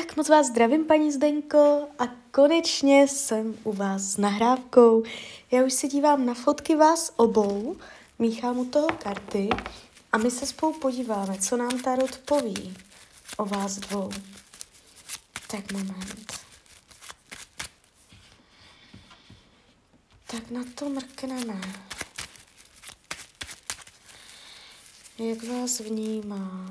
Tak moc vás zdravím, paní Zdenko, a konečně jsem u vás s nahrávkou. Já už se dívám na fotky vás obou, míchám u toho karty a my se spolu podíváme, co nám Tarot poví o vás dvou. Tak moment. Tak na to mrkneme. Jak vás vnímá?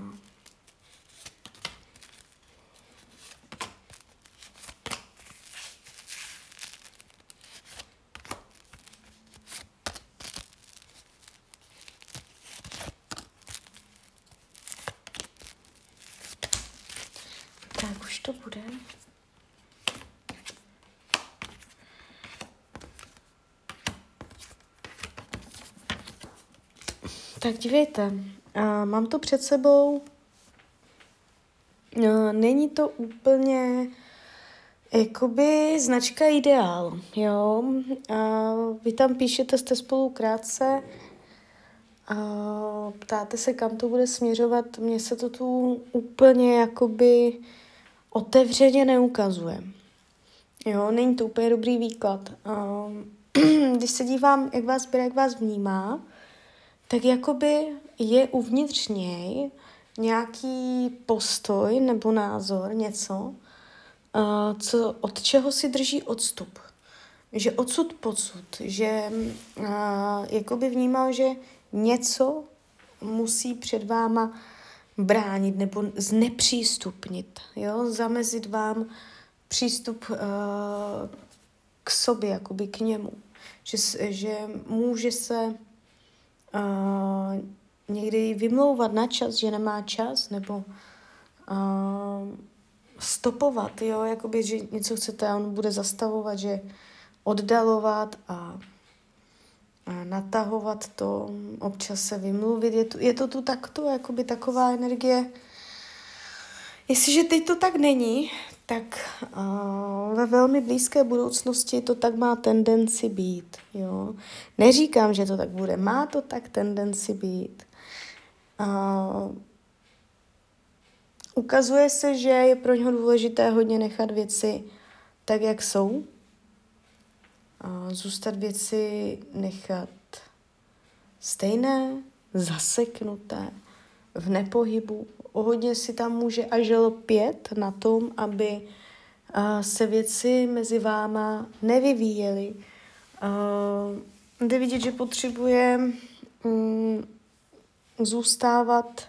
Tak už to bude. Tak dívejte, mám to před sebou. Není to úplně jakoby značka ideál, jo. Vy tam píšete, jste spolu krátce a ptáte se, kam to bude směřovat. Mně se to tu úplně jakoby otevřeně neukazuje. Jo, není to úplně dobrý výklad. A když se dívám, jak vás bere, jak vás vnímá, tak jakoby je uvnitř něj nějaký postoj nebo názor, něco, uh, co, od čeho si drží odstup. Že odsud pocud, že uh, jakoby vnímal, že něco musí před váma bránit nebo znepřístupnit, jo? zamezit vám přístup uh, k sobě, jakoby k němu. Že, že může se uh, někdy vymlouvat na čas, že nemá čas, nebo uh, stopovat, jo, jakoby, že něco chcete a on bude zastavovat, že oddalovat a, a natahovat to, občas se vymluvit. Je to, je to tu takto, jakoby taková energie. Jestliže teď to tak není, tak uh, ve velmi blízké budoucnosti to tak má tendenci být. Jo? Neříkám, že to tak bude, má to tak tendenci být. Uh, ukazuje se, že je pro něho důležité hodně nechat věci tak, jak jsou. Uh, zůstat věci nechat stejné, zaseknuté, v nepohybu, hodně si tam může až lpět na tom, aby se věci mezi váma nevyvíjely. Jde vidět, že potřebuje um, zůstávat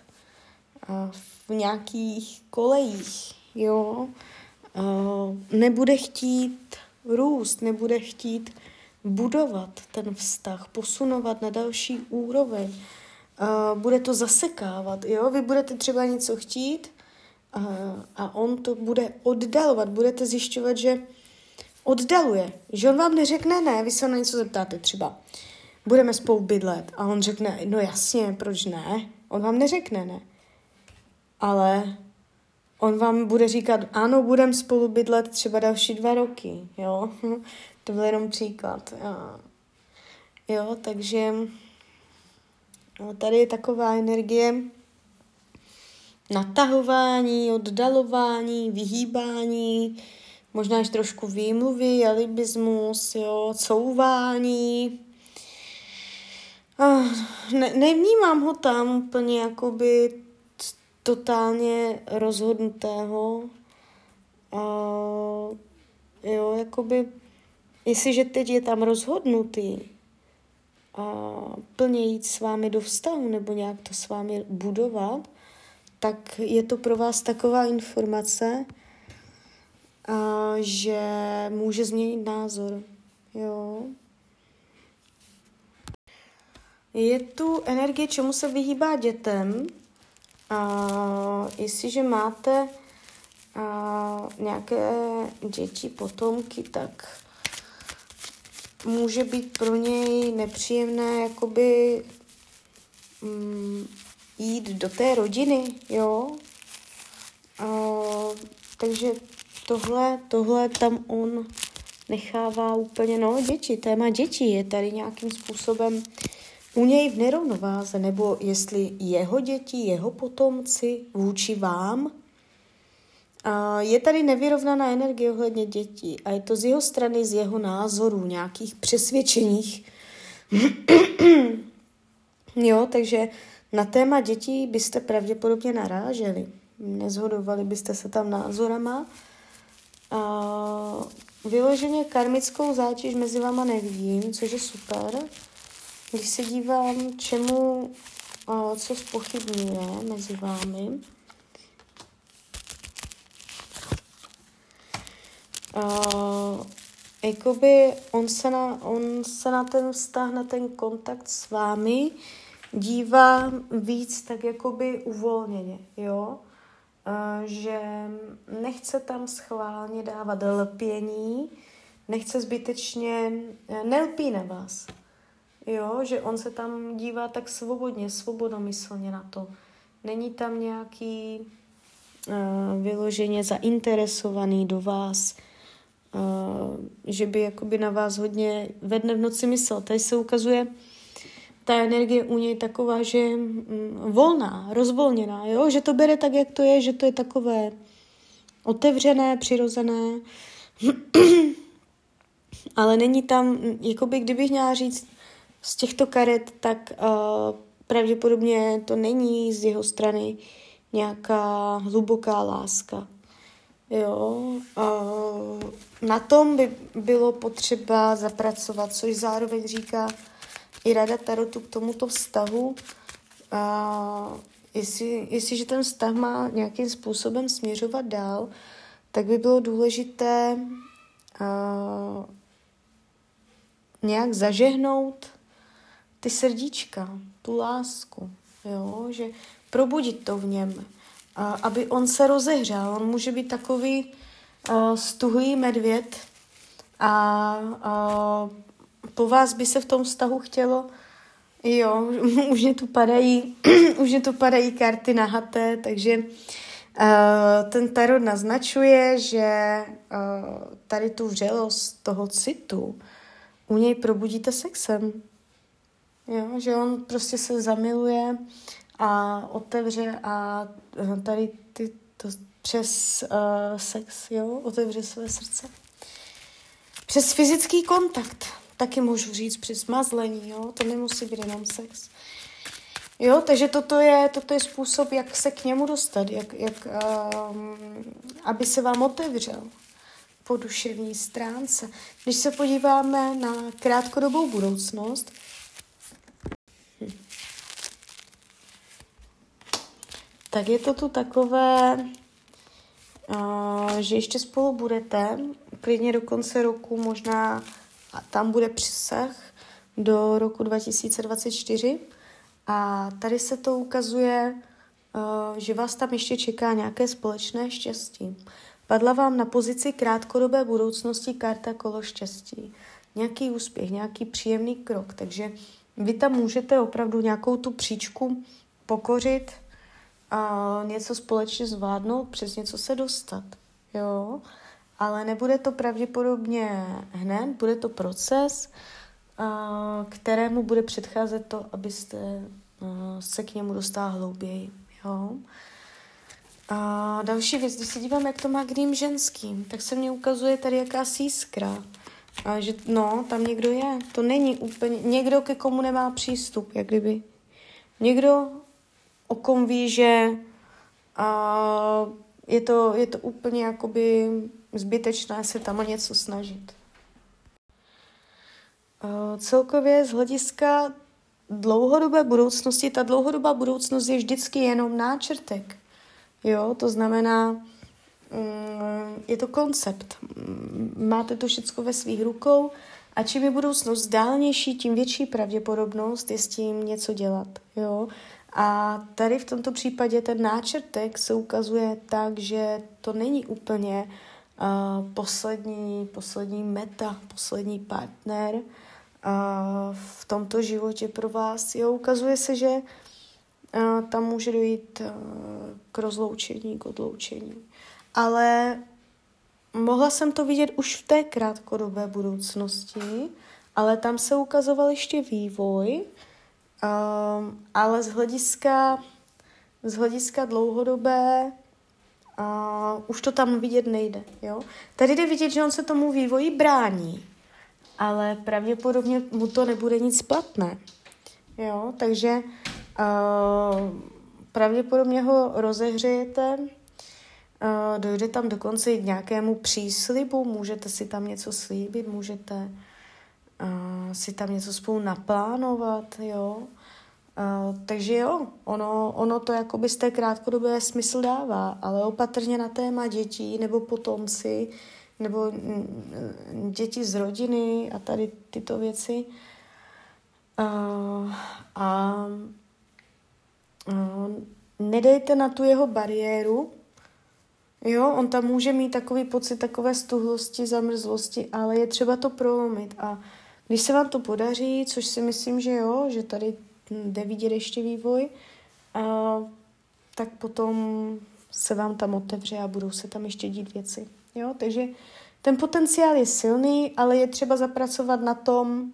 v nějakých kolejích, jo. Nebude chtít růst, nebude chtít budovat ten vztah, posunovat na další úroveň bude to zasekávat, jo? Vy budete třeba něco chtít uh, a on to bude oddalovat, budete zjišťovat, že oddaluje, že on vám neřekne ne, vy se na něco zeptáte třeba, budeme spolu bydlet a on řekne, no jasně, proč ne? On vám neřekne ne. Ale on vám bude říkat, ano, budeme spolu bydlet třeba další dva roky, jo. to byl jenom příklad. Jo, takže No, tady je taková energie natahování, oddalování, vyhýbání, možná až trošku výmluvy, alibismus, jo, couvání. Ne, nevnímám ho tam úplně jakoby totálně rozhodnutého. A, jo, jakoby, jestliže teď je tam rozhodnutý, a plně jít s vámi do vztahu nebo nějak to s vámi budovat, tak je to pro vás taková informace, a, že může změnit názor. Jo. Je tu energie, čemu se vyhýbá dětem. A jestliže máte a, nějaké děti, potomky, tak může být pro něj nepříjemné jakoby mm, jít do té rodiny, jo. A, takže tohle, tohle tam on nechává úplně, no děti, téma dětí je tady nějakým způsobem u něj v nerovnováze, nebo jestli jeho děti, jeho potomci vůči vám je tady nevyrovnaná energie ohledně dětí a je to z jeho strany, z jeho názorů, nějakých přesvědčeních. jo, takže na téma dětí byste pravděpodobně naráželi. Nezhodovali byste se tam názorama. A vyloženě karmickou zátěž mezi váma nevidím, což je super. Když se dívám, čemu, co spochybňuje mezi vámi, Uh, jakoby on se, na, on se na ten vztah, na ten kontakt s vámi dívá víc tak jakoby uvolněně, jo? Uh, že nechce tam schválně dávat lpění, nechce zbytečně, eh, nelpí na vás, jo? Že on se tam dívá tak svobodně, svobodomyslně na to. Není tam nějaký uh, vyloženě zainteresovaný do vás, že by jakoby na vás hodně ve dne v noci myslel. Tady se ukazuje ta energie u něj taková, že mm, volná, rozvolněná, jo? že to bere tak, jak to je, že to je takové otevřené, přirozené, ale není tam, jakoby kdybych měla říct z těchto karet, tak uh, pravděpodobně to není z jeho strany nějaká hluboká láska. Jo, uh, na tom by bylo potřeba zapracovat, což zároveň říká i Rada Tarotu k tomuto vztahu. A jestli, jestliže ten vztah má nějakým způsobem směřovat dál, tak by bylo důležité uh, nějak zažehnout ty srdíčka, tu lásku, jo? že probudit to v něm, aby on se rozehřál. On může být takový uh, stuhlý medvěd a uh, po vás by se v tom vztahu chtělo Jo, už mě tu padají, už mě tu padají karty nahaté, takže uh, ten tarot naznačuje, že uh, tady tu vřelost toho citu u něj probudíte sexem. Jo, že on prostě se zamiluje a otevře a eh, tady ty, to přes uh, sex, jo, otevře své srdce. Přes fyzický kontakt, taky můžu říct přes mazlení, jo, to nemusí být jenom sex. Jo, takže toto je, toto je způsob, jak se k němu dostat, jak, jak um, aby se vám otevřel po duševní stránce. Když se podíváme na krátkodobou budoucnost, tak je to tu takové, uh, že ještě spolu budete, klidně do konce roku, možná a tam bude přesah do roku 2024. A tady se to ukazuje, uh, že vás tam ještě čeká nějaké společné štěstí. Padla vám na pozici krátkodobé budoucnosti karta kolo štěstí. Nějaký úspěch, nějaký příjemný krok. Takže vy tam můžete opravdu nějakou tu příčku pokořit, a něco společně zvládnout, přes něco se dostat. Jo? Ale nebude to pravděpodobně hned, bude to proces, a, kterému bude předcházet to, abyste a, se k němu dostala hlouběji. Jo? A další věc, když se dívám, jak to má k ženským, tak se mně ukazuje tady jakási jiskra. A že no, tam někdo je. To není úplně, někdo, ke komu nemá přístup, jak kdyby. Někdo, o kom ví, že a je, to, je to úplně jakoby zbytečné se tam o něco snažit. A celkově z hlediska dlouhodobé budoucnosti, ta dlouhodobá budoucnost je vždycky jenom náčrtek. Jo, to znamená, mm, je to koncept. Máte to všechno ve svých rukou a čím je budoucnost dálnější, tím větší pravděpodobnost je s tím něco dělat. Jo? A tady v tomto případě ten náčrtek se ukazuje tak, že to není úplně uh, poslední, poslední meta, poslední partner uh, v tomto životě pro vás. Jo, ukazuje se, že uh, tam může dojít uh, k rozloučení, k odloučení. Ale mohla jsem to vidět už v té krátkodobé budoucnosti, ale tam se ukazoval ještě vývoj, Um, ale z hlediska, z hlediska dlouhodobé a už to tam vidět nejde. Jo? Tady jde vidět, že on se tomu vývoji brání, ale pravděpodobně mu to nebude nic platné. Jo? Takže uh, pravděpodobně ho rozehřejete, uh, dojde tam dokonce k nějakému příslibu, můžete si tam něco slíbit, můžete uh, si tam něco spolu naplánovat, jo. Uh, takže jo, ono, ono to jakoby z té krátkodobé smysl dává, ale opatrně na téma dětí nebo potomci, nebo děti z rodiny a tady tyto věci. Uh, a uh, nedejte na tu jeho bariéru, Jo, on tam může mít takový pocit takové stuhlosti, zamrzlosti, ale je třeba to prolomit. A když se vám to podaří, což si myslím, že jo, že tady jde vidět ještě vývoj, a, tak potom se vám tam otevře a budou se tam ještě dít věci. Jo, takže ten potenciál je silný, ale je třeba zapracovat na tom,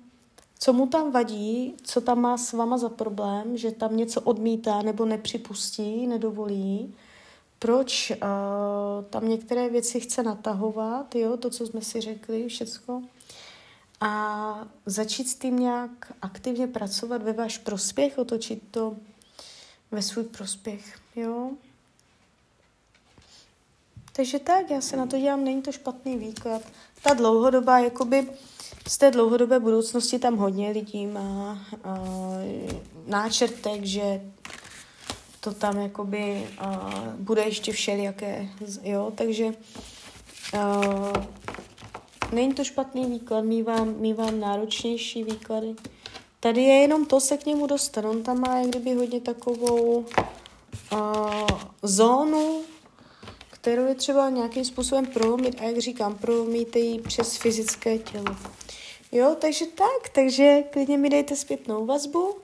co mu tam vadí, co tam má s váma za problém, že tam něco odmítá nebo nepřipustí, nedovolí, proč uh, tam některé věci chce natahovat, jo, to, co jsme si řekli, všecko. A začít s tím nějak aktivně pracovat ve váš prospěch, otočit to ve svůj prospěch, jo. Takže tak, já se na to dělám, není to špatný výklad. Ta dlouhodobá, jakoby z té dlouhodobé budoucnosti tam hodně lidí má uh, náčrtek, že to tam jakoby uh, bude ještě všelijaké, jo, takže uh, není to špatný výklad, mývám, mývám náročnější výklady. Tady je jenom to se k němu dostat, on tam má jak kdyby hodně takovou uh, zónu, kterou je třeba nějakým způsobem prolomit a jak říkám, prolomíte ji přes fyzické tělo. Jo, takže tak, takže klidně mi dejte zpětnou vazbu,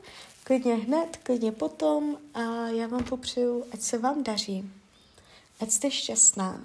Klidně hned, klidně potom a já vám popřeju, ať se vám daří, ať jste šťastná.